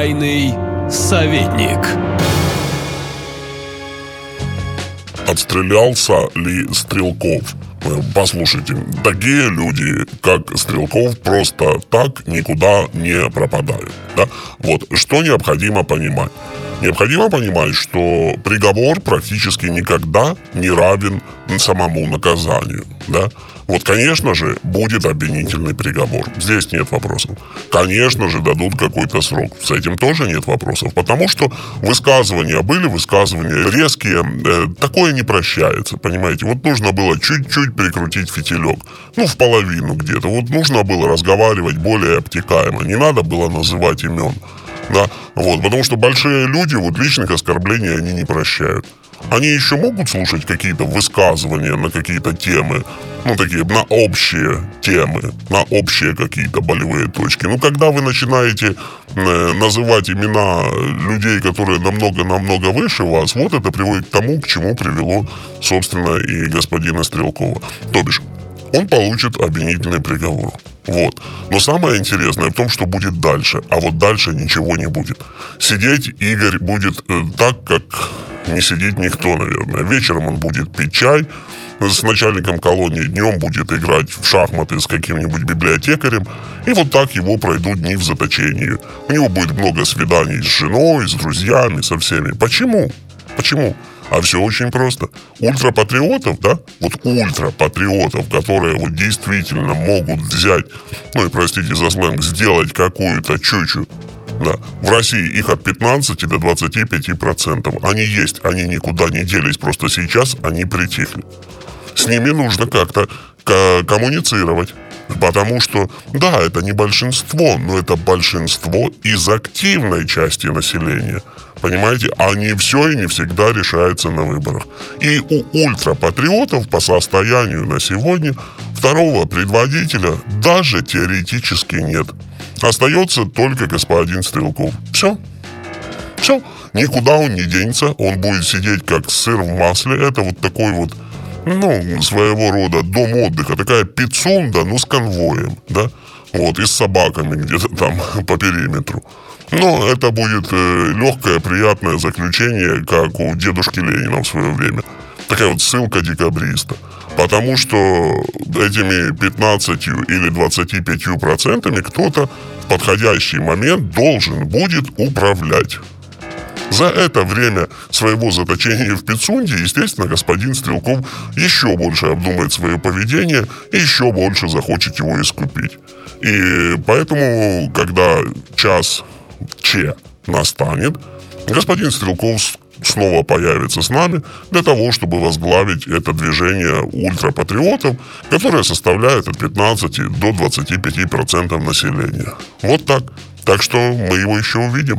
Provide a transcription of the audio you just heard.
Тайный советник. Отстрелялся ли Стрелков? Э, Послушайте, такие люди, как Стрелков, просто так никуда не пропадают. Да? Вот, что необходимо понимать? Необходимо понимать, что приговор практически никогда не равен самому наказанию. Да? Вот, конечно же, будет обвинительный приговор. Здесь нет вопросов. Конечно же, дадут какой-то срок. С этим тоже нет вопросов. Потому что высказывания были, высказывания резкие. Э, такое не прощается, понимаете? Вот нужно было чуть-чуть прикрутить фитилек. Ну, в половину где-то. Вот нужно было разговаривать более обтекаемо. Не надо было называть имен. Да, вот, потому что большие люди вот личных оскорблений они не прощают. Они еще могут слушать какие-то высказывания на какие-то темы, ну, такие, на общие темы, на общие какие-то болевые точки. Ну, когда вы начинаете э, называть имена людей, которые намного-намного выше вас, вот это приводит к тому, к чему привело, собственно, и господина Стрелкова. То бишь, он получит обвинительный приговор. Вот. Но самое интересное в том, что будет дальше. А вот дальше ничего не будет. Сидеть Игорь будет э, так, как не сидит никто, наверное. Вечером он будет пить чай с начальником колонии, днем будет играть в шахматы с каким-нибудь библиотекарем. И вот так его пройдут дни в заточении. У него будет много свиданий с женой, с друзьями, со всеми. Почему? Почему? А все очень просто. Ультрапатриотов, да, вот ультрапатриотов, которые вот действительно могут взять, ну и простите за сленг, сделать какую-то чучу, да, в России их от 15 до 25 процентов. Они есть, они никуда не делись, просто сейчас они притихли. С ними нужно как-то коммуницировать. Потому что, да, это не большинство, но это большинство из активной части населения. Понимаете? А не все и не всегда решается на выборах. И у ультрапатриотов по состоянию на сегодня второго предводителя даже теоретически нет. Остается только господин Стрелков. Все. Все. Никуда он не денется. Он будет сидеть как сыр в масле. Это вот такой вот ну, своего рода дом отдыха, такая пицунда, ну, с конвоем, да, вот, и с собаками где-то там по периметру. Но это будет э, легкое, приятное заключение, как у дедушки Ленина в свое время. Такая вот ссылка декабриста. Потому что этими 15 или 25 процентами кто-то в подходящий момент должен будет управлять. За это время своего заточения в Пицунде, естественно, господин Стрелков еще больше обдумает свое поведение и еще больше захочет его искупить. И поэтому, когда час Че настанет, господин Стрелков снова появится с нами для того, чтобы возглавить это движение ультрапатриотов, которое составляет от 15 до 25 процентов населения. Вот так. Так что мы его еще увидим.